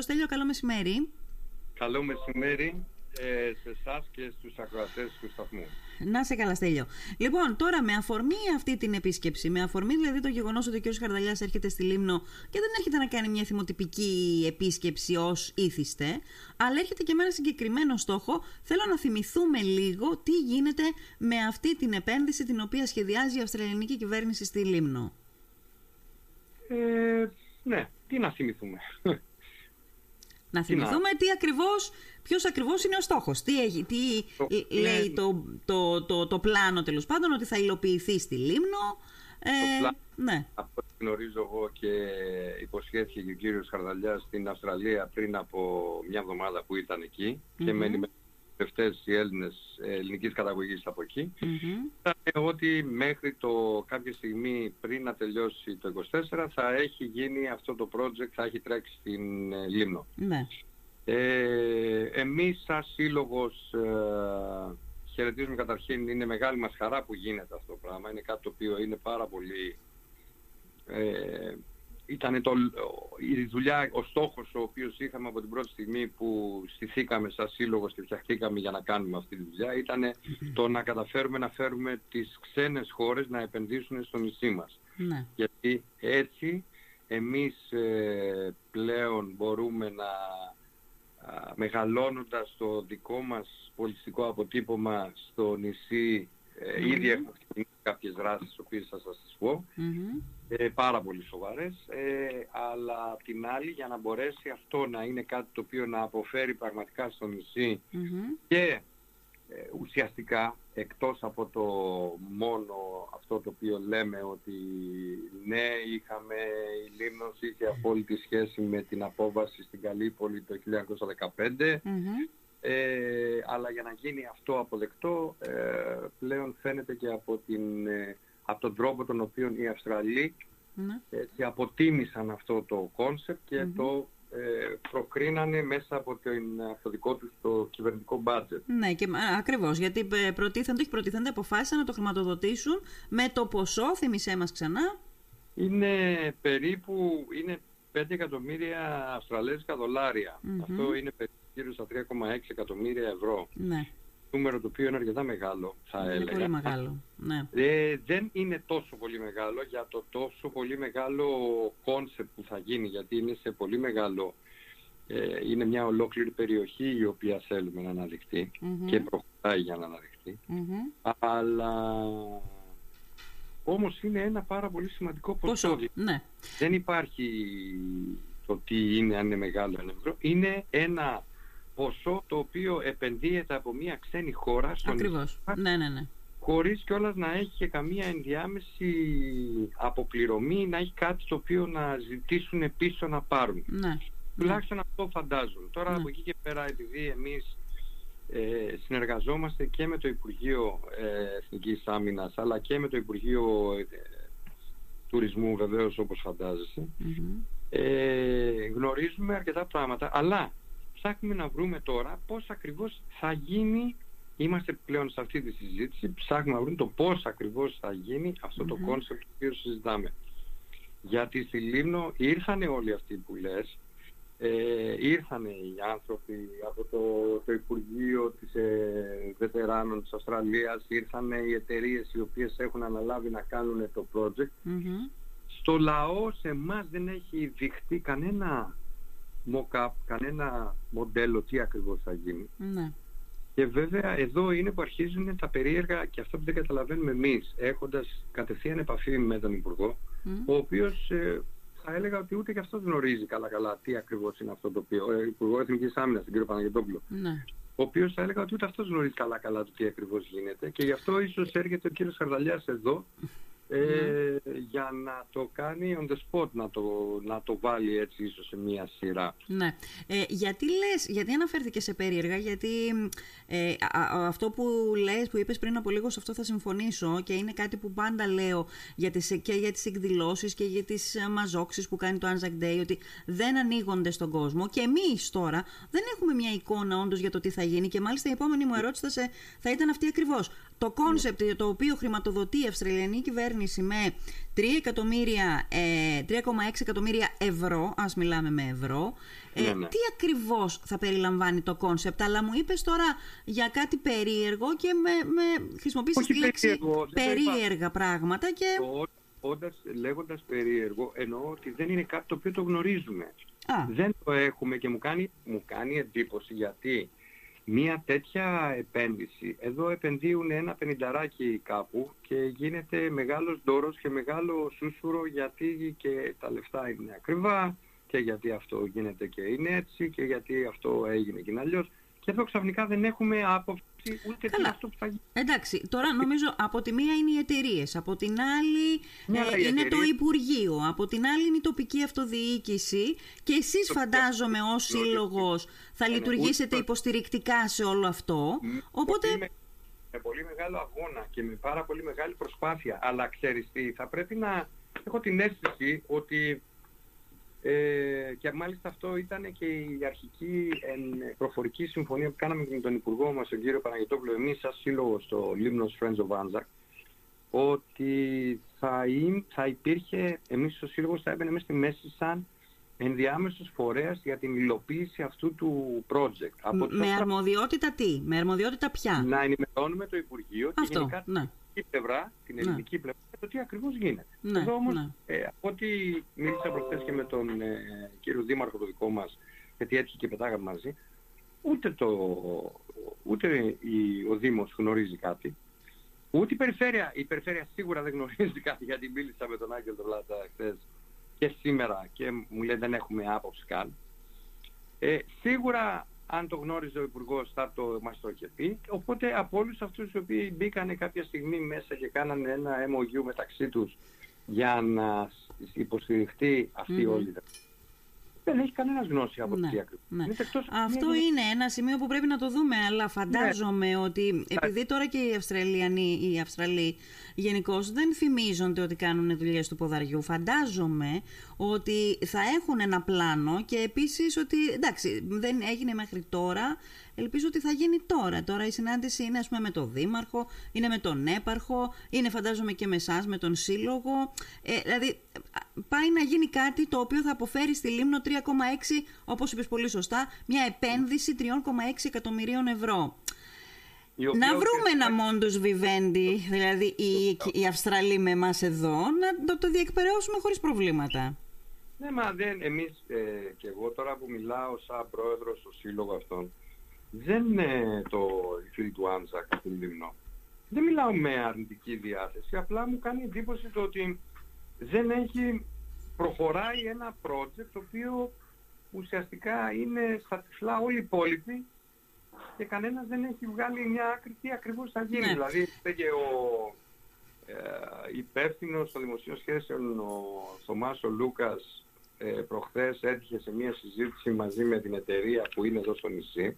Στέλιο, καλό μεσημέρι. Καλό μεσημέρι ε, σε εσάς και στους ακροατές του σταθμού. Να σε καλά, Στέλιο. Λοιπόν, τώρα με αφορμή αυτή την επίσκεψη, με αφορμή δηλαδή το γεγονός ότι ο κ. Χαρδαλιάς έρχεται στη Λίμνο και δεν έρχεται να κάνει μια θυμοτυπική επίσκεψη ως ήθιστε, αλλά έρχεται και με ένα συγκεκριμένο στόχο. Θέλω να θυμηθούμε λίγο τι γίνεται με αυτή την επένδυση την οποία σχεδιάζει η Αυστραλιανική κυβέρνηση στη Λίμνο. Ε, ναι, τι να θυμηθούμε. Να θυμηθούμε τι ακριβώς, ποιος ακριβώς είναι ο στόχος. Τι, έχει, τι λέει ναι. το, το, το, το, πλάνο τέλος πάντων, ότι θα υλοποιηθεί στη Λίμνο. Ε, ναι. Από ό,τι γνωρίζω εγώ και υποσχέθηκε και ο κύριος Χαρδαλιάς στην Αυστραλία πριν από μια εβδομάδα που ήταν και με θεραπευτές οι Έλληνες ε, ελληνικής καταγωγής από εκεί mm-hmm. ότι μέχρι το κάποια στιγμή πριν να τελειώσει το 24 θα έχει γίνει αυτό το project, θα έχει τρέξει στην ε, Λίμνο. Ναι. Ε, εμείς σαν σύλλογος ε, χαιρετίζουμε καταρχήν, είναι μεγάλη μας χαρά που γίνεται αυτό το πράγμα, είναι κάτι το οποίο είναι πάρα πολύ ε, ήταν το, η δουλειά, ο στόχος ο οποίος είχαμε από την πρώτη στιγμή που στηθήκαμε σαν σύλλογος και φτιαχτήκαμε για να κάνουμε αυτή τη δουλειά ήταν το να καταφέρουμε να φέρουμε τις ξένες χώρες να επενδύσουν στο νησί μας. Ναι. Γιατί έτσι εμείς ε, πλέον μπορούμε να α, μεγαλώνοντας το δικό μας πολιτιστικό αποτύπωμα στο νησί ε, ήδη έχουμε ξεκινήσει κάποιες δράσεις, τις οποίες θα σας τις πω, ε, πάρα πολύ σοβαρές, ε, αλλά απ' την άλλη για να μπορέσει αυτό να είναι κάτι το οποίο να αποφέρει πραγματικά στο νησί και ε, ουσιαστικά εκτός από το μόνο αυτό το οποίο λέμε ότι ναι είχαμε η Λίμνος είχε απόλυτη σχέση με την απόβαση στην Καλλίπολη το 1915 ε, αλλά για να γίνει αυτό αποδεκτό ε, πλέον φαίνεται και από, την, ε, από τον τρόπο τον οποίο οι Αυστραλοί ναι. έτσι, αποτίμησαν αυτό το concept και το ε, προκρίνανε μέσα από, την, από το δικό τους το κυβερνητικό budget. Ναι, και, ακριβώς, γιατί προτίθενται, όχι προτίθενται, αποφάσισαν να το χρηματοδοτήσουν με το ποσό, θυμισέ μας ξανά. Είναι περίπου, είναι 5 εκατομμύρια Αυστραλέζικα Αυτό είναι περίπου γύρω στα 3,6 εκατομμύρια ευρώ. Ναι. Νούμερο το οποίο είναι αρκετά μεγάλο, θα είναι έλεγα. πολύ μεγάλο, ναι. Ε, δεν είναι τόσο πολύ μεγάλο για το τόσο πολύ μεγάλο concept που θα γίνει, γιατί είναι σε πολύ μεγάλο... Ε, είναι μια ολόκληρη περιοχή η οποία θέλουμε να αναδειχθεί και προχωράει για να αναδειχθεί. Αλλά όμως είναι ένα πάρα πολύ σημαντικό ποσό. Ναι. Δεν υπάρχει το τι είναι, αν είναι μεγάλο, αν είναι μικρό. Είναι ένα ποσό το οποίο επενδύεται από μια ξένη χώρα στον Ακριβώς. Ναι, ναι, ναι. Χωρίς κιόλας να έχει και καμία ενδιάμεση αποπληρωμή, να έχει κάτι το οποίο να ζητήσουν πίσω να πάρουν. Ναι. Τουλάχιστον ναι. αυτό φαντάζομαι. Τώρα ναι. από εκεί και πέρα, επειδή εμείς ε, συνεργαζόμαστε και με το Υπουργείο ε, Εθνικής Άμυνας, αλλά και με το Υπουργείο ε, Τουρισμού βεβαίως όπως ε, γνωρίζουμε αρκετά πράγματα, αλλά ψάχνουμε να βρούμε τώρα πώς ακριβώς θα γίνει, είμαστε πλέον σε αυτή τη συζήτηση, ψάχνουμε να βρούμε το πώς ακριβώς θα γίνει αυτό το concept το οποίο συζητάμε. Γιατί στη Λίμνο ήρθανε όλοι αυτοί που λες, ε, ήρθανε οι άνθρωποι από το, το Υπουργείο της ε, Βετεράνων της Αυστραλίας, ήρθανε οι εταιρείες οι οποίες έχουν αναλάβει να κάνουν το project. Στο λαό σε εμάς δεν έχει δειχτεί κανένα mock-up, κανένα μοντέλο τι ακριβώς θα γίνει. Ναι. Και βέβαια εδώ είναι που αρχίζουν τα περίεργα και αυτό που δεν καταλαβαίνουμε εμείς, έχοντας κατευθείαν επαφή με τον Υπουργό, ο οποίος ε, θα έλεγα ότι ούτε και αυτός γνωρίζει καλά-καλά τι ακριβώς είναι αυτό το οποίο, ο Υπουργό Εθνικής Άμυνας, τον κύριο Παναγιώτοπουλο, ναι. ο οποίος θα έλεγα ότι ούτε αυτός γνωρίζει καλά-καλά το τι ακριβώς γίνεται και γι' αυτό ίσως έρχεται ο κύριος Χαρδαλιάς εδώ ε, για να το κάνει on the spot, να το, να το βάλει έτσι ίσως σε μία σειρά. Ναι. Ε, γιατί λες, γιατί αναφέρθηκε σε περίεργα, γιατί ε, αυτό που λες, που είπες πριν από λίγο, σε αυτό θα συμφωνήσω και είναι κάτι που πάντα λέω για τις, και για τις εκδηλώσεις και για τις μαζόξεις που κάνει το Anzac Day, ότι δεν ανοίγονται στον κόσμο και εμείς τώρα δεν έχουμε μια εικόνα όντως για το τι θα γίνει και μάλιστα η επόμενη μου ερώτηση θα, θα ήταν αυτή ακριβώς το concept το οποίο χρηματοδοτεί η Αυστραλιανή κυβέρνηση με 3 εκατομμύρια, 3,6 εκατομμύρια ευρώ, ας μιλάμε με ευρώ, ε, ναι, ναι. τι ακριβώς θα περιλαμβάνει το concept, αλλά μου είπες τώρα για κάτι περίεργο και με, με χρησιμοποίησες τη λέξη περίεργα πράγματα και... Όντας, λέγοντας περίεργο, εννοώ ότι δεν είναι κάτι το οποίο το γνωρίζουμε. Δεν το έχουμε και μου κάνει, μου κάνει εντύπωση γιατί Μία τέτοια επένδυση, εδώ επενδύουν ένα πενινταράκι κάπου και γίνεται μεγάλος δώρος και μεγάλο σούσουρο γιατί και τα λεφτά είναι ακριβά και γιατί αυτό γίνεται και είναι έτσι και γιατί αυτό έγινε και είναι αλλιώς. Και εδώ ξαφνικά δεν έχουμε άποψη ούτε τι αυτό που θα γίνει. Εντάξει, τώρα νομίζω από τη μία είναι οι εταιρείες, από την άλλη ε, είναι το Υπουργείο, από την άλλη είναι η τοπική αυτοδιοίκηση και εσείς φαντάζομαι ως σύλλογος θα ναι, ναι, λειτουργήσετε υποστηρικτικά σε όλο αυτό. Οπότε... Με πολύ μεγάλο αγώνα και με πάρα πολύ μεγάλη προσπάθεια. Αλλά ξέρεις τι, θα πρέπει να έχω την αίσθηση ότι ε, και μάλιστα αυτό ήταν και η αρχική ε, προφορική συμφωνία που κάναμε με τον Υπουργό μας, τον κύριο Παναγιτόπουλο, εμείς σαν σύλλογο στο Λίμνος Friends of Anzac, ότι θα, θα υπήρχε, εμείς ο σύλλογος θα έμπαινε μέσα στη μέση σαν ενδιάμεσος φορέας για την υλοποίηση αυτού του project. Από με αρμοδιότητα τι, με αρμοδιότητα ποια; Να ενημερώνουμε το Υπουργείο Αυτό, και γενικά ναι. την πλευρά, την ναι. ελληνική ναι. πλευρά, το τι ακριβώς γίνεται. Ναι, Εδώ όμως, ναι. ε, από ό,τι μίλησα προχθές και με τον ε, κύριο Δήμαρχο το δικό μας, γιατί έτυχε και πετάγαμε μαζί, ούτε, το, ούτε η, ο Δήμος γνωρίζει κάτι, ούτε η Περιφέρεια, η Περιφέρεια σίγουρα δεν γνωρίζει κάτι, γιατί μίλησα με τον Άγγελ Δολάτα χθες και σήμερα και μου λέει δεν έχουμε άποψη καν. Ε, σίγουρα αν το γνώριζε ο Υπουργός θα το μας το είχε πει. Οπότε από όλους αυτούς οι οποίοι μπήκανε κάποια στιγμή μέσα και κάνανε ένα MOU μεταξύ τους για να υποστηριχτεί αυτή mm-hmm. όλη δεν έχει κανένας γνώση από ναι, τι ακριβώς. Ναι. Αυτό είναι ένα σημείο που πρέπει να το δούμε, αλλά φαντάζομαι ναι. ότι επειδή τώρα και οι Αυστραλιανοί, οι Αυστραλοί γενικώ δεν θυμίζονται ότι κάνουν δουλειές του ποδαριού, φαντάζομαι ότι θα έχουν ένα πλάνο και επίσης ότι εντάξει δεν έγινε μέχρι τώρα Ελπίζω ότι θα γίνει τώρα. Τώρα η συνάντηση είναι ας πούμε με τον Δήμαρχο, είναι με τον Έπαρχο, είναι φαντάζομαι και με εσάς, με τον Σύλλογο. Ε, δηλαδή πάει να γίνει κάτι το οποίο θα αποφέρει στη Λίμνο 3,6, όπως είπες πολύ σωστά, μια επένδυση 3,6 εκατομμυρίων ευρώ. Να βρούμε ένα μόντος βιβέντη, δηλαδή οι, οι Αυστραλοί με εμάς εδώ, να το, το διεκπαιρεώσουμε χωρίς προβλήματα. Ναι, μα δεν, εμείς ε, και εγώ τώρα που μιλάω σαν πρόεδρος στο σύλλογο αυτόν, δεν είναι το φίλο του Άντζακ στην Λίμνο. Δεν μιλάω με αρνητική διάθεση, απλά μου κάνει εντύπωση το ότι δεν έχει προχωράει ένα project το οποίο ουσιαστικά είναι στα τυφλά όλοι οι υπόλοιποι και κανένας δεν έχει βγάλει μια άκρη τι ακριβώς θα γίνει. Ναι. Δηλαδή και ο ε, υπεύθυνος των δημοσίων σχέσεων ο Θωμάς ο Λούκας ε, προχθές έτυχε σε μια συζήτηση μαζί με την εταιρεία που είναι εδώ στο νησι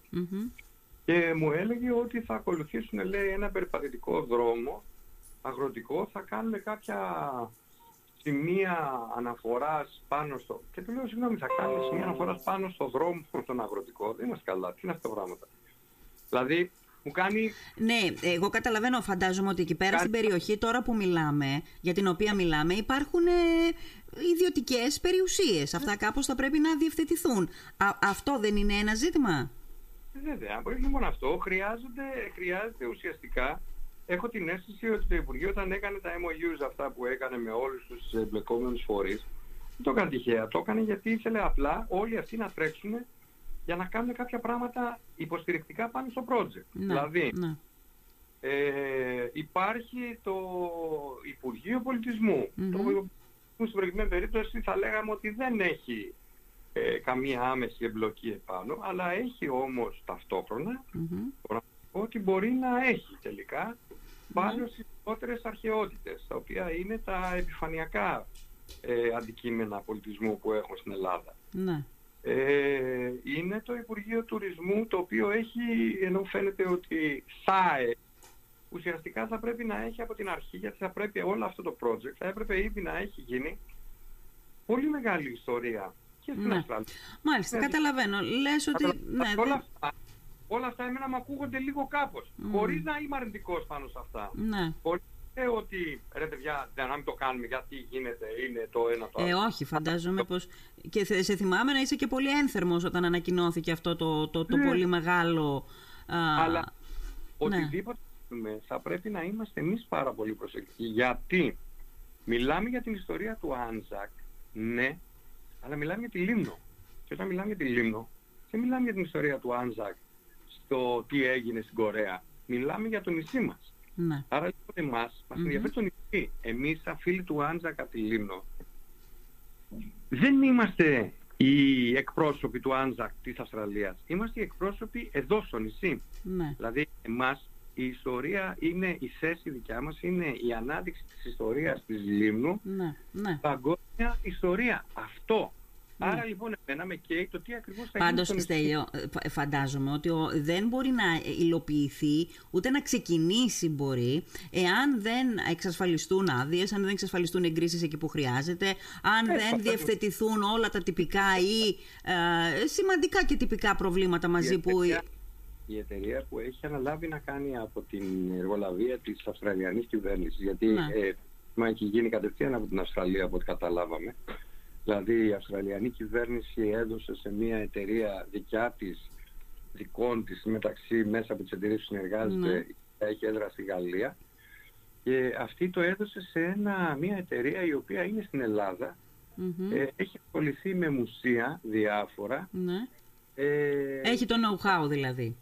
και μου έλεγε ότι θα ακολουθήσουν λέει ένα περιπατητικό δρόμο αγροτικό, θα κάνουν κάποια σημεία αναφοράς πάνω στο... Και του λέω συγγνώμη, θα κάνουν σημεία αναφοράς πάνω στο δρόμο τον αγροτικό. Δεν είμαστε καλά. Τι είναι αυτά τα πράγματα; Δηλαδή, μου κάνει... Ναι, εγώ καταλαβαίνω, φαντάζομαι ότι εκεί πέρα στην περιοχή τώρα που μιλάμε, για την οποία μιλάμε, υπάρχουν ε, ιδιωτικές περιουσίες. Αυτά κάπως θα πρέπει να διευθετηθούν. αυτό δεν είναι ένα ζήτημα; Βέβαια, όχι μόνο αυτό. Χρειάζονται, χρειάζεται ουσιαστικά έχω την αίσθηση ότι το Υπουργείο όταν έκανε τα MOUs αυτά που έκανε με όλους τους εμπλεκόμενους φορείς, δεν το έκανε τυχαία. Το έκανε γιατί ήθελε απλά όλοι αυτοί να τρέξουν για να κάνουν κάποια πράγματα υποστηρικτικά πάνω στο project. Ναι, δηλαδή, ναι. Ε, υπάρχει το Υπουργείο Πολιτισμού. Mm-hmm. Το Υπουργείο στην προηγούμενη περίπτωση θα λέγαμε ότι δεν έχει ε, καμία άμεση εμπλοκή επάνω, αλλά έχει όμως ταυτόχρονα mm-hmm. ότι μπορεί να έχει τελικά πάνω στις πρώτερες αρχαιότητες, τα οποία είναι τα επιφανειακά ε, αντικείμενα πολιτισμού που έχουμε στην Ελλάδα. Ναι. Ε, είναι το Υπουργείο Τουρισμού το οποίο έχει, ενώ φαίνεται ότι θα ουσιαστικά θα πρέπει να έχει από την αρχή, γιατί θα πρέπει όλο αυτό το project θα έπρεπε ήδη να έχει γίνει πολύ μεγάλη ιστορία και στην ναι. Μάλιστα, ναι. καταλαβαίνω. Λες ότι... Ναι, όλα αυτά όλα αυτά εμένα μου ακούγονται λίγο κάπως. Mm. Χωρίς να είμαι αρνητικός πάνω σε αυτά. Ναι. Χωρίς να λέω ότι ρε παιδιά δεν να μην το κάνουμε γιατί γίνεται, είναι το ένα το Ε, άλλο. όχι, φαντάζομαι πως... Και θε- σε θυμάμαι να είσαι και πολύ ένθερμος όταν ανακοινώθηκε αυτό το, το, το Ναι. πολύ μεγάλο... α, Αλλά ναι. οτιδήποτε κάνουμε θα πρέπει να είμαστε εμείς πάρα πολύ προσεκτικοί. Γιατί μιλάμε για την ιστορία του Άνζακ, ναι, αλλά μιλάμε για τη Λίμνο. Και όταν μιλάμε για τη Λίμνο, δεν μιλάμε για την ιστορία του Άνζακ στο τι έγινε στην Κορέα. Μιλάμε για το νησί μας. Ναι. Άρα λοιπόν εμάς μας Μμμ. ενδιαφέρει το νησί. Εμείς σαν φίλοι του Άνζακ από τη Λίμνο δεν είμαστε οι εκπρόσωποι του Άνζακ της Αυστραλίας. Είμαστε οι εκπρόσωποι εδώ στο νησί. ναι. Δηλαδή εμάς η ιστορία είναι, η θέση δικιά μας είναι η ανάδειξη της ιστορίας της Λίμνου, Ναι, ναι. παγκόσμια ιστορία. Αυτό. Ναι. Άρα λοιπόν εμένα με καίει το τι ακριβώς θα γίνει Πάντως, στο νησί. Στέλιο, ε, φα- φαντάζομαι ότι ο- δεν μπορεί να υλοποιηθεί, ούτε να ξεκινήσει μπορεί, εάν δεν εξασφαλιστούν άδειες, αν δεν εξασφαλιστούν εγκρίσεις εκεί που χρειάζεται, αν Ε, δεν φαντάζομαι. διευθετηθούν όλα τα τυπικά ή ε, σημαντικά και τυπικά προβλήματα μαζί η που... εταιρεία, η εταιρεία που έχει αναλάβει να κάνει από την εργολαβία της Αυστραλιανής κυβέρνησης, γιατί Ναι. ε, μα έχει γίνει κατευθείαν από την Αυστραλία από ό,τι καταλάβαμε. Δηλαδή η Αυστραλιανή κυβέρνηση έδωσε σε μια εταιρεία δικιά της, δικών της μεταξύ μέσα από τις εταιρείες που συνεργάζεται, έχει έδρα στη Γαλλία και αυτή το έδωσε σε ένα, μια εταιρεία η οποία είναι στην Ελλάδα, Μμμ. ε, έχει ασχοληθεί με μουσεία διάφορα. ναι. Ε, Έχει το know-how δηλαδή.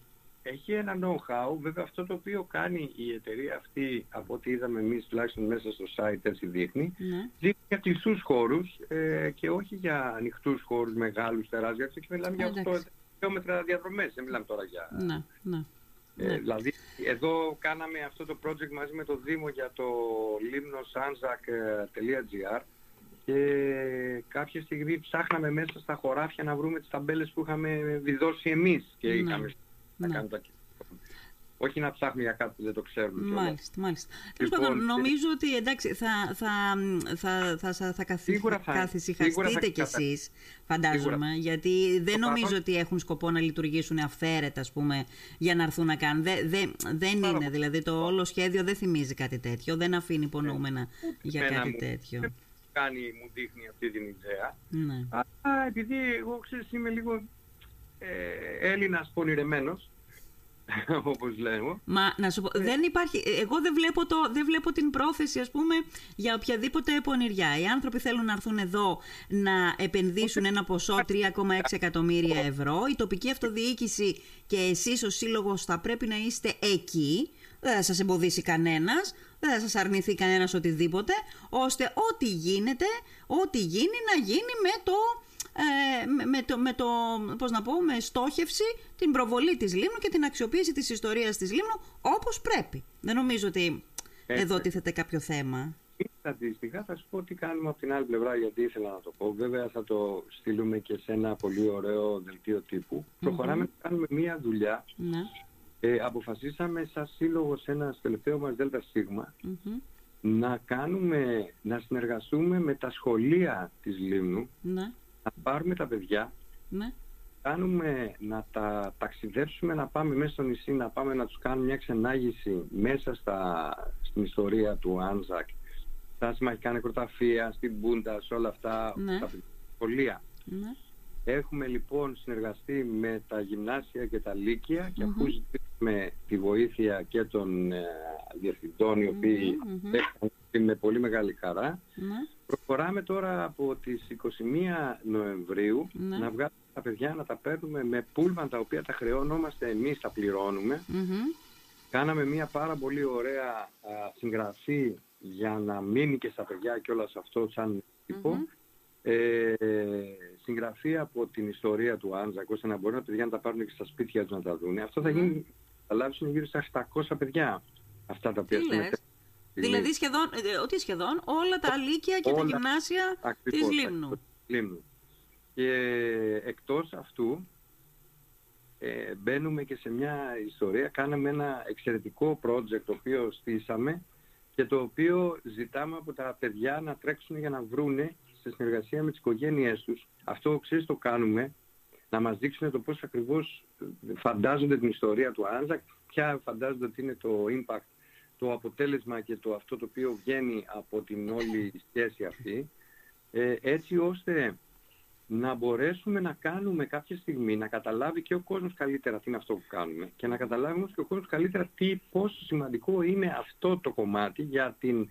Έχει ένα know-how, βέβαια αυτό το οποίο κάνει η εταιρεία αυτή, από ό,τι είδαμε εμείς τουλάχιστον μέσα στο site έτσι δείχνει, Ναι. δείχνει για κλειστούς χώρους ε, και όχι για ανοιχτούς χώρους μεγάλους, τεράστιους, και μιλάμε για Εντάξει. 8 χιλιόμετρα διαδρομές, δεν μιλάμε τώρα για... Ναι, ναι. Ε, ναι. δηλαδή, εδώ κάναμε αυτό το project μαζί με το Δήμο για το limnosanzak.gr και κάποια στιγμή ψάχναμε μέσα στα χωράφια να βρούμε τις ταμπέλες που είχαμε διδώσει εμείς και Ναι. είχαμε να Ναι. κάνουμε τα όχι να ψάχνουμε για κάτι που δεν το ξέρουμε. κιόλας. Μάλιστα, μάλιστα. Τέλος Λοιπόν, πάντων, νομίζω ότι εντάξει, θα, θα, θα, θα, θα, θα, καθι- Σίγουρα θα θα- καθησυχαστείτε σίγουρα θα κι κατα- εσείς, φαντάζομαι, γιατί δεν Το νομίζω παρόν- ότι έχουν σκοπό να λειτουργήσουν αυθαίρετα, ας πούμε, για να έρθουν να κάνουν. Δε, δε, δεν Πάρα είναι, πολύ. δηλαδή το όλο σχέδιο δεν θυμίζει κάτι τέτοιο, δεν αφήνει υπονοούμενα για Εμένα κάτι μου- τέτοιο. δεν κάνει, μου δείχνει αυτή την ιδέα. Ναι. Αλλά επειδή εγώ ξέρεις είμαι λίγο ε, Έλληνας πονηρεμένος, όπως λέμε, Μα να σου πω, δεν υπάρχει. Εγώ δεν βλέπω, το, δεν βλέπω την πρόθεση, ας πούμε, για οποιαδήποτε πονηριά. Οι άνθρωποι θέλουν να έρθουν εδώ να επενδύσουν ένα ποσό 3,6 εκατομμύρια ευρώ. Η τοπική αυτοδιοίκηση και εσείς ο σύλλογος θα πρέπει να είστε εκεί. Δεν θα σας εμποδίσει κανένας, δεν θα σας αρνηθεί κανένας οτιδήποτε, ώστε ό,τι γίνεται, ό,τι γίνει να γίνει με το ε, με- με το, με το, πώς να πω, με στόχευση την προβολή της Λίμνου και την αξιοποίηση της ιστορίας της Λίμνου όπως πρέπει. Δεν νομίζω ότι Έτσι. εδώ τίθεται κάποιο θέμα. Αντίστοιχα θα σου πω τι κάνουμε από την άλλη πλευρά γιατί ήθελα να το πω. Βέβαια θα το στείλουμε και σε ένα πολύ ωραίο δελτίο τύπου. Προχωράμε να κάνουμε μία δουλειά. Ναι. Ε, αποφασίσαμε σαν σύλλογο σε ένα τελευταίο μας ΔΣ Μμμ. να κάνουμε, να συνεργαστούμε με τα σχολεία της Λίμνου, Ναι. Να πάρουμε τα παιδιά, Ναι. κάνουμε να τα ταξιδέψουμε, να πάμε μέσα στο νησί, να πάμε να τους κάνουμε μια ξενάγηση μέσα στα, στην ιστορία του Άνζακ, στα συμμαχικά νεκροταφεία, στην Μπούντα, σε όλα αυτά, Ναι. τα σχολεία. Ναι. Έχουμε λοιπόν συνεργαστεί με τα γυμνάσια και τα λύκεια και Μμμ. αφού ζητήσουμε τη βοήθεια και των ε, διευθυντών οι οποίοι Μμμ, μμμ. έχουν με πολύ μεγάλη χαρά Ναι. προχωράμε τώρα από τις 21 Νοεμβρίου Ναι. να βγάλουμε τα παιδιά να τα παίρνουμε με πούλμαν τα οποία τα χρεώνομαστε εμείς, τα πληρώνουμε. Μμμ. Κάναμε μια πάρα πολύ ωραία α, συγγραφή για να μείνει και στα παιδιά και όλα σε αυτό σαν τύπο. Μμμ. Ε, συγγραφή από την ιστορία του Άντζακ ώστε να μπορούν τα παιδιά να τα πάρουν και στα σπίτια τους να τα δουν. Αυτό θα Ναι. γίνει, θα λάβει είναι γύρω στα 700 παιδιά. Αυτά τα οποία Τι λες; συμμετέχουν. Δηλαδή σχεδόν, ε, ότι σχεδόν όλα τα λύκεια και τα Όλα. γυμνάσια Ακριβώς, της ακριβώς, Λίμνου. Λίμνου. Και εκτός αυτού ε, μπαίνουμε και σε μια ιστορία. Κάναμε ένα εξαιρετικό project το οποίο στήσαμε και το οποίο ζητάμε από τα παιδιά να τρέξουν για να βρούνε σε συνεργασία με τις οικογένειές τους. Αυτό ξέρεις το κάνουμε να μας δείξουν το πώς ακριβώς φαντάζονται την ιστορία του Άνζακ, ποια φαντάζονται ότι είναι το impact, το αποτέλεσμα και το αυτό το οποίο βγαίνει από την όλη σχέση αυτή, ε, έτσι ώστε να μπορέσουμε να κάνουμε κάποια στιγμή, να καταλάβει και ο κόσμος καλύτερα τι είναι αυτό που κάνουμε και να καταλάβει όμως και ο κόσμος καλύτερα τι, πόσο σημαντικό είναι αυτό το κομμάτι για, την,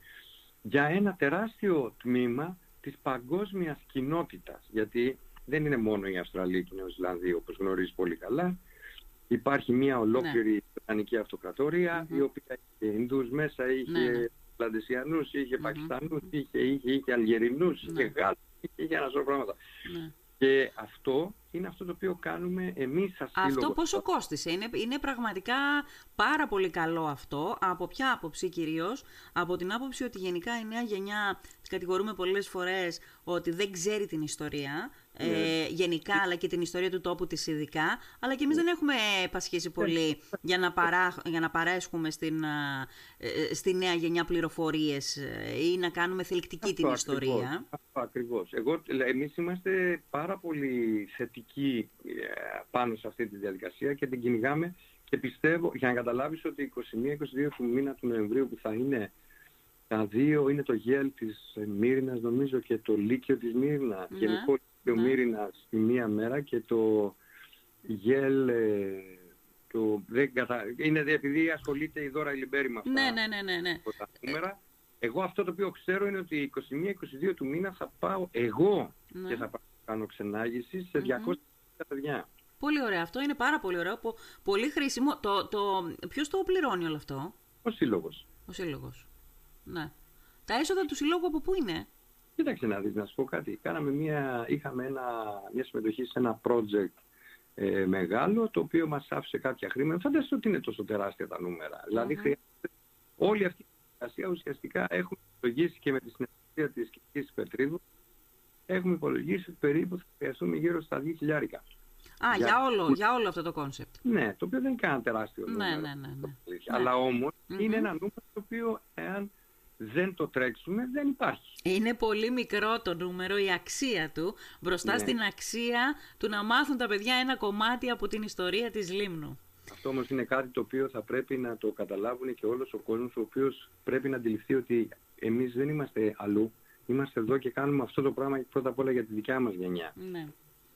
για ένα τεράστιο τμήμα της παγκόσμιας κοινότητας. Γιατί δεν είναι μόνο η Αυστραλία και η Νεοζηλανδία όπως γνωρίζει πολύ καλά. Υπάρχει μια ολόκληρη ναι. Βρετανική αυτοκρατορία η οποία είχε Ινδούς μέσα, είχε ναι, ναι. Λαντεσιανούς, είχε mm-hmm. Πακιστανούς, είχε, είχε, είχε Αλγερινούς, ναι. είχε Γάλλους, είχε ένα σωρό πράγματα. Ναι. Και αυτό είναι αυτό το οποίο κάνουμε εμείς σαν Αυτό πόσο κόστησε; Είναι, είναι πραγματικά πάρα πολύ καλό αυτό. Από ποια άποψη κυρίως; Από την άποψη ότι γενικά η νέα γενιά κατηγορούμε πολλές φορές ότι δεν ξέρει την ιστορία. Ε, ναι. γενικά, αλλά και την ιστορία του τόπου της ειδικά. Αλλά και εμείς ναι. δεν έχουμε πασχίσει πολύ ναι. για να, παρά, για να παρέσχουμε στην, ε, στη νέα γενιά πληροφορίες ε, ή να κάνουμε θελκτική την ιστορία. Αυτό ακριβώς. Εγώ, εμείς είμαστε πάρα πολύ θετικοί πάνω σε αυτή τη διαδικασία και την κυνηγάμε και πιστεύω, για να καταλάβεις ότι 21-22 του μήνα του Νοεμβρίου που θα είναι τα δύο είναι το γέλ της Μύρινας νομίζω και το Λύκειο της Μύρινας. Ναι. Γενικό Λύκειο ναι. Μύρινας στη μία μέρα και το γέλ... Ε, το, δεν κατα... Είναι επειδή ασχολείται η Δώρα Λιμπέρη με αυτά ναι, ναι, ναι, ναι, ναι. τα νούμερα. Εγώ αυτό το οποίο ξέρω είναι ότι 21-22 του μήνα θα πάω εγώ ναι. και θα πάω κάνω ξενάγηση σε 200 mm-hmm. παιδιά. Πολύ ωραίο. Αυτό είναι πάρα πολύ ωραίο. Πολύ χρήσιμο. Το, το... Ποιος το πληρώνει όλο αυτό; Ο Σύλλογος. Ο Σύλλογος. Ναι. Τα έσοδα του συλλόγου από πού είναι; Κοίταξε να δεις, να σου πω κάτι. Κάναμε μια, είχαμε ένα, μια συμμετοχή σε ένα project ε, μεγάλο, το οποίο μας άφησε κάποια χρήματα. Φανταστείτε ότι είναι τόσο τεράστια τα νούμερα. Δηλαδή χρειάζεται όλη αυτή η διαδικασία ουσιαστικά έχουμε υπολογίσει και με τη συνεργασία της Κυρικής Πετρίδου έχουμε υπολογίσει ότι περίπου θα χρειαστούμε γύρω στα 2 χιλιάρικα. Α, για... για, όλο, για όλο αυτό το concept. Ναι, το οποίο δεν είναι κανένα τεράστιο ναι, νούμερο. Ναι, ναι, ναι. ναι. Αλλά όμως είναι ένα νούμερο το οποίο εάν δεν το τρέξουμε, δεν υπάρχει. Είναι πολύ μικρό το νούμερο, η αξία του, μπροστά ναι. στην αξία του να μάθουν τα παιδιά ένα κομμάτι από την ιστορία της Λίμνου. Αυτό όμως είναι κάτι το οποίο θα πρέπει να το καταλάβουν και όλος ο κόσμος, ο οποίος πρέπει να αντιληφθεί ότι εμείς δεν είμαστε αλλού. Είμαστε εδώ και κάνουμε αυτό το πράγμα πρώτα απ' όλα για τη δικιά μας γενιά. Ναι.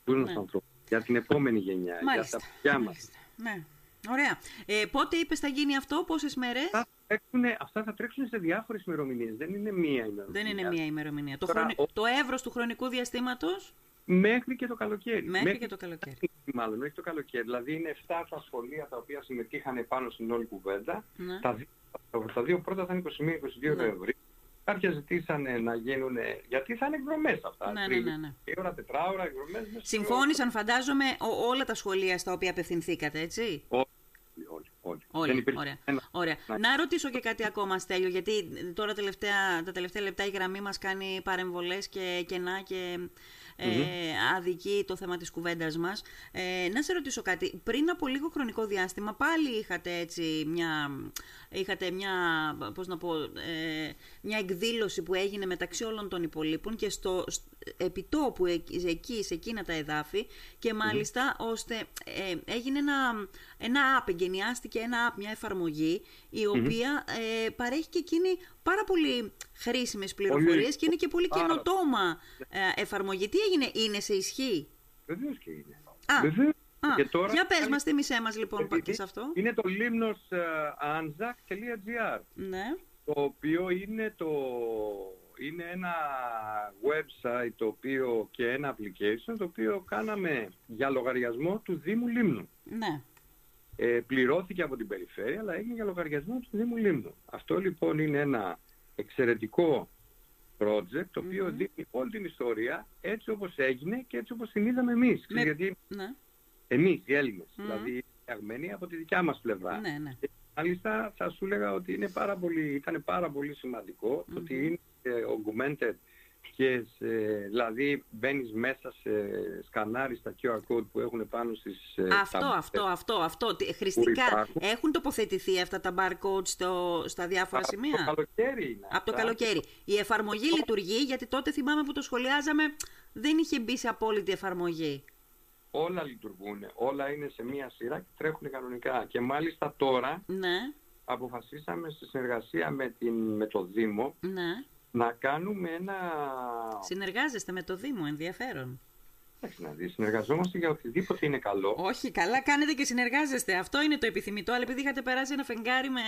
Τους ναι. ανθρώπους, για την επόμενη γενιά, μάλιστα, για τα παιδιά μας. Ναι. Ωραία. Ε, πότε είπες θα γίνει αυτό, πόσες μέρες; τρέξουν, αυτά θα τρέξουν σε διάφορες ημερομηνίες. Δεν είναι μία ημερομηνία. Δεν είναι μία ημερομηνία. Το, χρονι... το εύρος του χρονικού διαστήματος; Μέχρι και το καλοκαίρι. Μέχρι, και το καλοκαίρι. Μάλλον, μέχρι το καλοκαίρι. Δηλαδή είναι 7 τα σχολεία τα οποία συμμετείχαν πάνω στην όλη κουβέντα. Ναι. Τα, δύο, τα δύο πρώτα θα είναι 21-22 ναι. Νοεμβρίου. Κάποια ζητήσανε να γίνουν. Γιατί θα είναι εκδρομές αυτά. Ναι, ναι, ναι, ναι. ώρα, τετράωρα, εκδρομές. Συμφώνησαν, φαντάζομαι, όλα τα σχολεία στα οποία απευθυνθήκατε, έτσι; Όλοι. όλοι. Όλοι, ωραία. ωραία. Να ρωτήσω και κάτι ακόμα, Στέλιο, γιατί τώρα τελευταία, τα τελευταία λεπτά η γραμμή μας κάνει παρεμβολές και κενά και ε, αδικεί το θέμα της κουβέντας μας. Ε, να σε ρωτήσω κάτι. Πριν από λίγο χρονικό διάστημα πάλι είχατε έτσι μια, είχατε μια, πώς να πω, ε, μια εκδήλωση που έγινε μεταξύ όλων των υπολείπων και στο επιτόπου εκεί, σε εκείνα τα εδάφη και μάλιστα ώστε ε, έγινε ένα, ένα app, εγκαινιάστηκε ένα app, μια εφαρμογή η οποία ε, παρέχει και εκείνη πάρα πολύ χρήσιμες πληροφορίες και είναι και πολύ καινοτόμα ε, εφαρμογή. Τι έγινε, είναι σε ισχύ; Βεβαίως και είναι. Α, Βεβαίως. Α, τώρα, για πες μας, μισέ μας λοιπόν και σε αυτό. Είναι το limnos anzac.gr ναι. το οποίο είναι, το, είναι ένα website το οποίο, και ένα application το οποίο κάναμε για λογαριασμό του Δήμου Λίμνου. Ναι ε, πληρώθηκε από την περιφέρεια, αλλά έγινε για λογαριασμό του Δήμου Λίμνου. Αυτό λοιπόν είναι ένα εξαιρετικό project, το οποίο mm-hmm. δείχνει όλη την ιστορία έτσι όπως έγινε και έτσι όπως την είδαμε εμείς. Με... Γιατί ναι. εμείς οι Έλληνες, mm-hmm. δηλαδή οι από τη δικιά μας πλευρά. Ναι, ναι. Και, μάλιστα θα σου έλεγα ότι είναι πάρα πολύ, ήταν πάρα πολύ σημαντικό mm-hmm. ότι είναι augmented και δηλαδή μπαίνεις μέσα σε σκανάρι στα QR code που έχουν πάνω στις... Ε, αυτό, τα... αυτό, αυτό, αυτό. Χρηστικά έχουν τοποθετηθεί αυτά τα barcode στο, στα διάφορα από σημεία; Από το καλοκαίρι είναι. Από το καλοκαίρι. Η εφαρμογή λειτουργεί γιατί τότε θυμάμαι που το σχολιάζαμε δεν είχε μπει σε απόλυτη εφαρμογή. Όλα λειτουργούν, όλα είναι σε μία σειρά και τρέχουν κανονικά. Και μάλιστα τώρα Ναι, αποφασίσαμε στη συνεργασία με, την, με το Δήμο ναι. να κάνουμε ένα... Συνεργάζεστε με το Δήμο, ενδιαφέρον. Εντάξει, να δεις, συνεργαζόμαστε για οτιδήποτε είναι καλό. Όχι, καλά κάνετε και συνεργάζεστε. Αυτό είναι το επιθυμητό. Αλλά επειδή είχατε περάσει ένα φεγγάρι με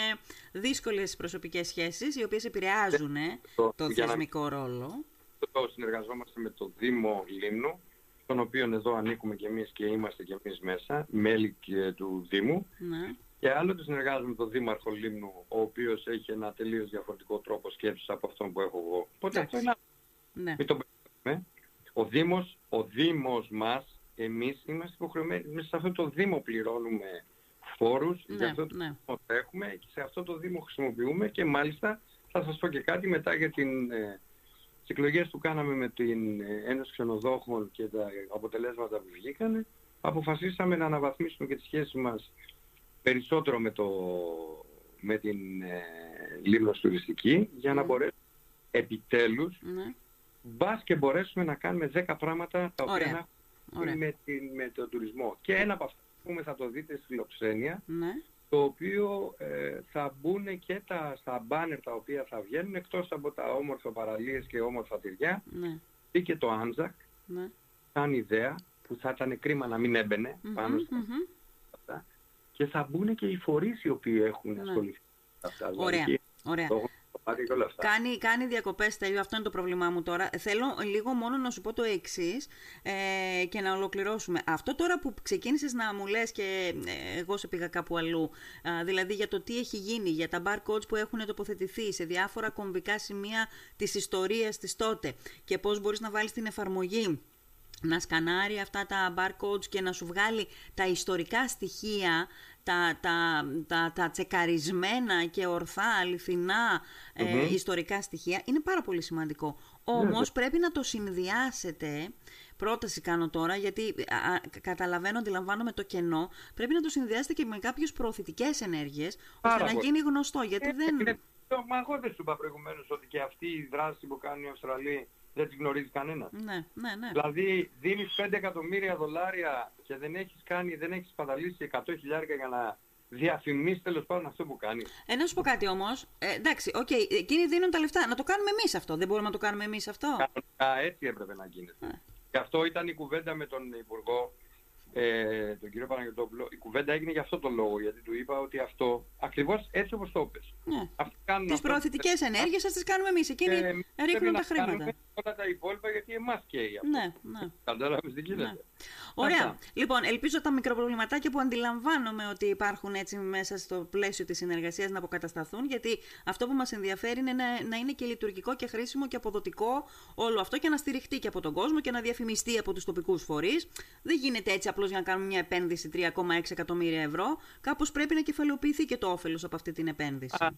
δύσκολες προσωπικές σχέσεις, οι οποίες επηρεάζουν ε, Το- το για να- θεσμικό ρόλο. Το συνεργαζόμαστε με το Δήμο Λίμνου, τον οποίο εδώ ανήκουμε και εμείς και είμαστε και εμείς μέσα, μέλη και του Δήμου. Ναι. Και άλλο το συνεργάζομαι με τον Δήμαρχο Λίμνου, ο οποίος έχει ένα τελείως διαφορετικό τρόπο σκέψης από αυτόν που έχω εγώ. Οπότε αυτό είναι ναι. Μην το μπερδεύουμε. Ο Δήμος, ο Δήμος μας, εμείς είμαστε υποχρεωμένοι, μέσα σε αυτό το Δήμο πληρώνουμε φόρους, Ναι, για αυτό το ναι. Δήμο τρέχουμε και σε αυτό το Δήμο χρησιμοποιούμε και μάλιστα θα σας πω και κάτι μετά για την, ε, τις εκλογές που κάναμε με την ε, Ένωση Ξενοδόχων και τα αποτελέσματα που βγήκανε, αποφασίσαμε να αναβαθμίσουμε και τη σχέση μας περισσότερο με, το, με την ε, Λίμνος Τουριστική για να Μμ. μπορέσουμε επιτέλους ναι. μπας και μπορέσουμε να κάνουμε 10 πράγματα τα οποία Ωραία. να έχουν Ωραία. με, την, με τον τουρισμό. Και ένα από αυτά που πούμε, θα το δείτε στη φιλοξένεια, Ναι. Το οποίο ε, θα μπουν και τα, στα μπάνερ τα οποία θα βγαίνουν, εκτός από τα όμορφα παραλίες και όμορφα τυριά, Ναι. ή και το Άνζακ, Ναι. σαν ιδέα, που θα ήταν κρίμα να μην έμπαινε Μμμ, πάνω στα μμμ. αυτά. Και θα μπουν και οι φορείς οι οποίοι έχουν Ναι. ασχοληθεί με αυτά. δηλαδή Ωραία. και Ωραία. το κομμάτι και όλα αυτά. Κάνει, κάνει διακοπές, τέλειο. Αυτό είναι το πρόβλημά μου τώρα. Θέλω λίγο μόνο να σου πω το εξής ε, και να ολοκληρώσουμε. Αυτό τώρα που ξεκίνησες να μου λες και ε, εγώ σε πήγα κάπου αλλού, α, δηλαδή για το τι έχει γίνει, για τα barcodes που έχουν τοποθετηθεί σε διάφορα κομβικά σημεία της ιστορίας της τότε και πώς μπορείς να βάλεις την εφαρμογή να σκανάρει αυτά τα barcodes και να σου βγάλει τα ιστορικά στοιχεία, τα, τα, τα, τα τσεκαρισμένα και ορθά, αληθινά ε, Μμμ. ιστορικά στοιχεία, είναι πάρα πολύ σημαντικό. Όμως πρέπει να το συνδυάσετε, πρόταση κάνω τώρα, γιατί α, α, καταλαβαίνω, αντιλαμβάνομαι το κενό, πρέπει να το συνδυάσετε και με κάποιες προωθητικές ενέργειες, ώστε Πάρα να πολύ. γίνει γνωστό, γιατί Ε, δεν... είναι- Μα εγώ δεν σου είπα προηγουμένως ότι και αυτή η δράση που κάνει η Αυστραλία δεν την γνωρίζει κανένας. Ναι, ναι, ναι. Δηλαδή δίνεις 5 εκατομμύρια δολάρια και δεν έχεις κάνει, δεν έχεις σπαταλήσει 100 χιλιάρικα για να διαφημίσεις τέλος πάντων αυτό που κάνεις. Ε, να σου πω κάτι όμως. Ε, εντάξει, οκ, εκείνοι δίνουν τα λεφτά. Να το κάνουμε εμείς αυτό. Δεν μπορούμε να το κάνουμε εμείς αυτό. Κανονικά έτσι έπρεπε να γίνεται. Ε. Και αυτό ήταν η κουβέντα με τον Υπουργό, ε, τον κύριο Παναγιωτόπουλο. Η κουβέντα έγινε για αυτό το λόγο, γιατί του είπα ότι αυτό, ακριβώς έτσι όπως το είπες. Ναι. Αυτοί κάνουν Τις αυτό που προωθητικές ενέργειες σα τις κάνουμε εμείς. Εκείνοι Ε, εμείς πρέπει ρίχνουν να τα χρήματα. κάνουμε όλα τα υπόλοιπα γιατί εμάς καίει αυτό. Ναι, ναι. Κατάλαβες τι γίνεται. Ναι. Ωραία. Αυτά. Λοιπόν, ελπίζω τα μικροπροβληματάκια που αντιλαμβάνομαι ότι υπάρχουν έτσι μέσα στο πλαίσιο της συνεργασίας να αποκατασταθούν, γιατί αυτό που μας ενδιαφέρει είναι να, να είναι και λειτουργικό και χρήσιμο και αποδοτικό όλο αυτό και να στηριχτεί και από τον κόσμο και να διαφημιστεί από τους τοπικούς φορείς. Δεν γίνεται έτσι απλώς για να κάνουμε μια επένδυση 3,6 εκατομμύρια ευρώ. Κάπως πρέπει να κεφαλαιοποιηθεί και το όφελος από αυτή την επένδυση. Α,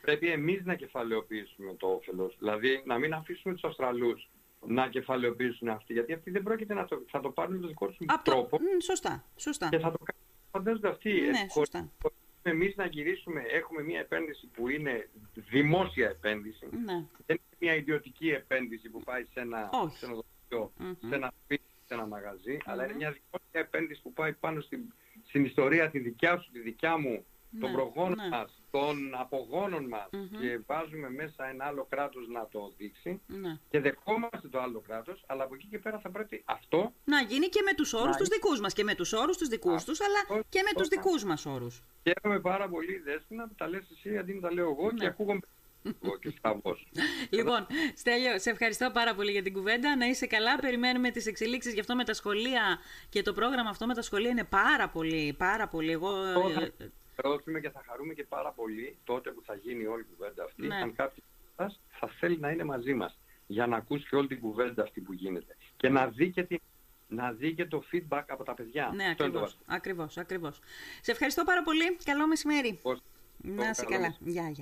Πρέπει εμείς να κεφαλαιοποιήσουμε το όφελος. Δηλαδή να μην αφήσουμε τους Αυστραλούς να κεφαλαιοποιήσουν αυτοί. Γιατί αυτοί δεν πρόκειται να το, θα το πάρουν με τον δικό τους Από το- τρόπο Μ, σωστά, σωστά. και θα το κάνουν φαντάζονται αυτοί. Ναι, Ε, σωστά. χωρίς εμείς να γυρίσουμε, έχουμε μια επένδυση που είναι δημόσια επένδυση. Ναι. Δεν είναι μια ιδιωτική επένδυση που πάει σε ένα Όχι. ξενοδοχείο, Μμμ. σε ένα σπίτι, σε ένα μαγαζί, αλλά είναι Μμμ. μια δημόσια επένδυση που πάει πάνω στην, στην ιστορία τη δικιά σου, τη δικιά μου, των Ναι, προγόνων ναι. μας, των απογόνων μας Μμμ. και βάζουμε μέσα ένα άλλο κράτος να το δείξει ναι. και δεχόμαστε το άλλο κράτος, αλλά από εκεί και πέρα θα πρέπει αυτό Να γίνει και με τους όρους Να του δικούς μας και με τους όρους τους δικούς τους, αλλά Αυτό- και με τους αυτό- δικούς μας όρους. Χαίρομαι πάρα πολύ, Δέσποινα, που τα λες εσύ αντί να τα λέω εγώ Ναι. και ακούγομαι εγώ και σταυρός. Λοιπόν, Στέλιο, σε ευχαριστώ πάρα πολύ για την κουβέντα. Να είσαι καλά. Περιμένουμε τις εξελίξεις. Γι' αυτό με τα σχολεία και το πρόγραμμα αυτό με τα σχολεία είναι πάρα πολύ, πάρα πολύ. Εγώ. ε, ε, Ρώθουμε και θα χαρούμε και πάρα πολύ τότε που θα γίνει όλη η κουβέντα αυτή, Ναι. αν κάποιος από εσάς θα θέλει να είναι μαζί μας για να ακούσει και όλη την κουβέντα αυτή που γίνεται και να δει και, τη- να δει και το feedback από τα παιδιά. Ναι, Αυτό είναι το ακριβώς. βασικό. Ακριβώς, ακριβώς. Σε ευχαριστώ πάρα πολύ. Καλό μεσημέρι. Πώς- Να είσαι καλό καλά. μεσημέρι. Γεια, γεια.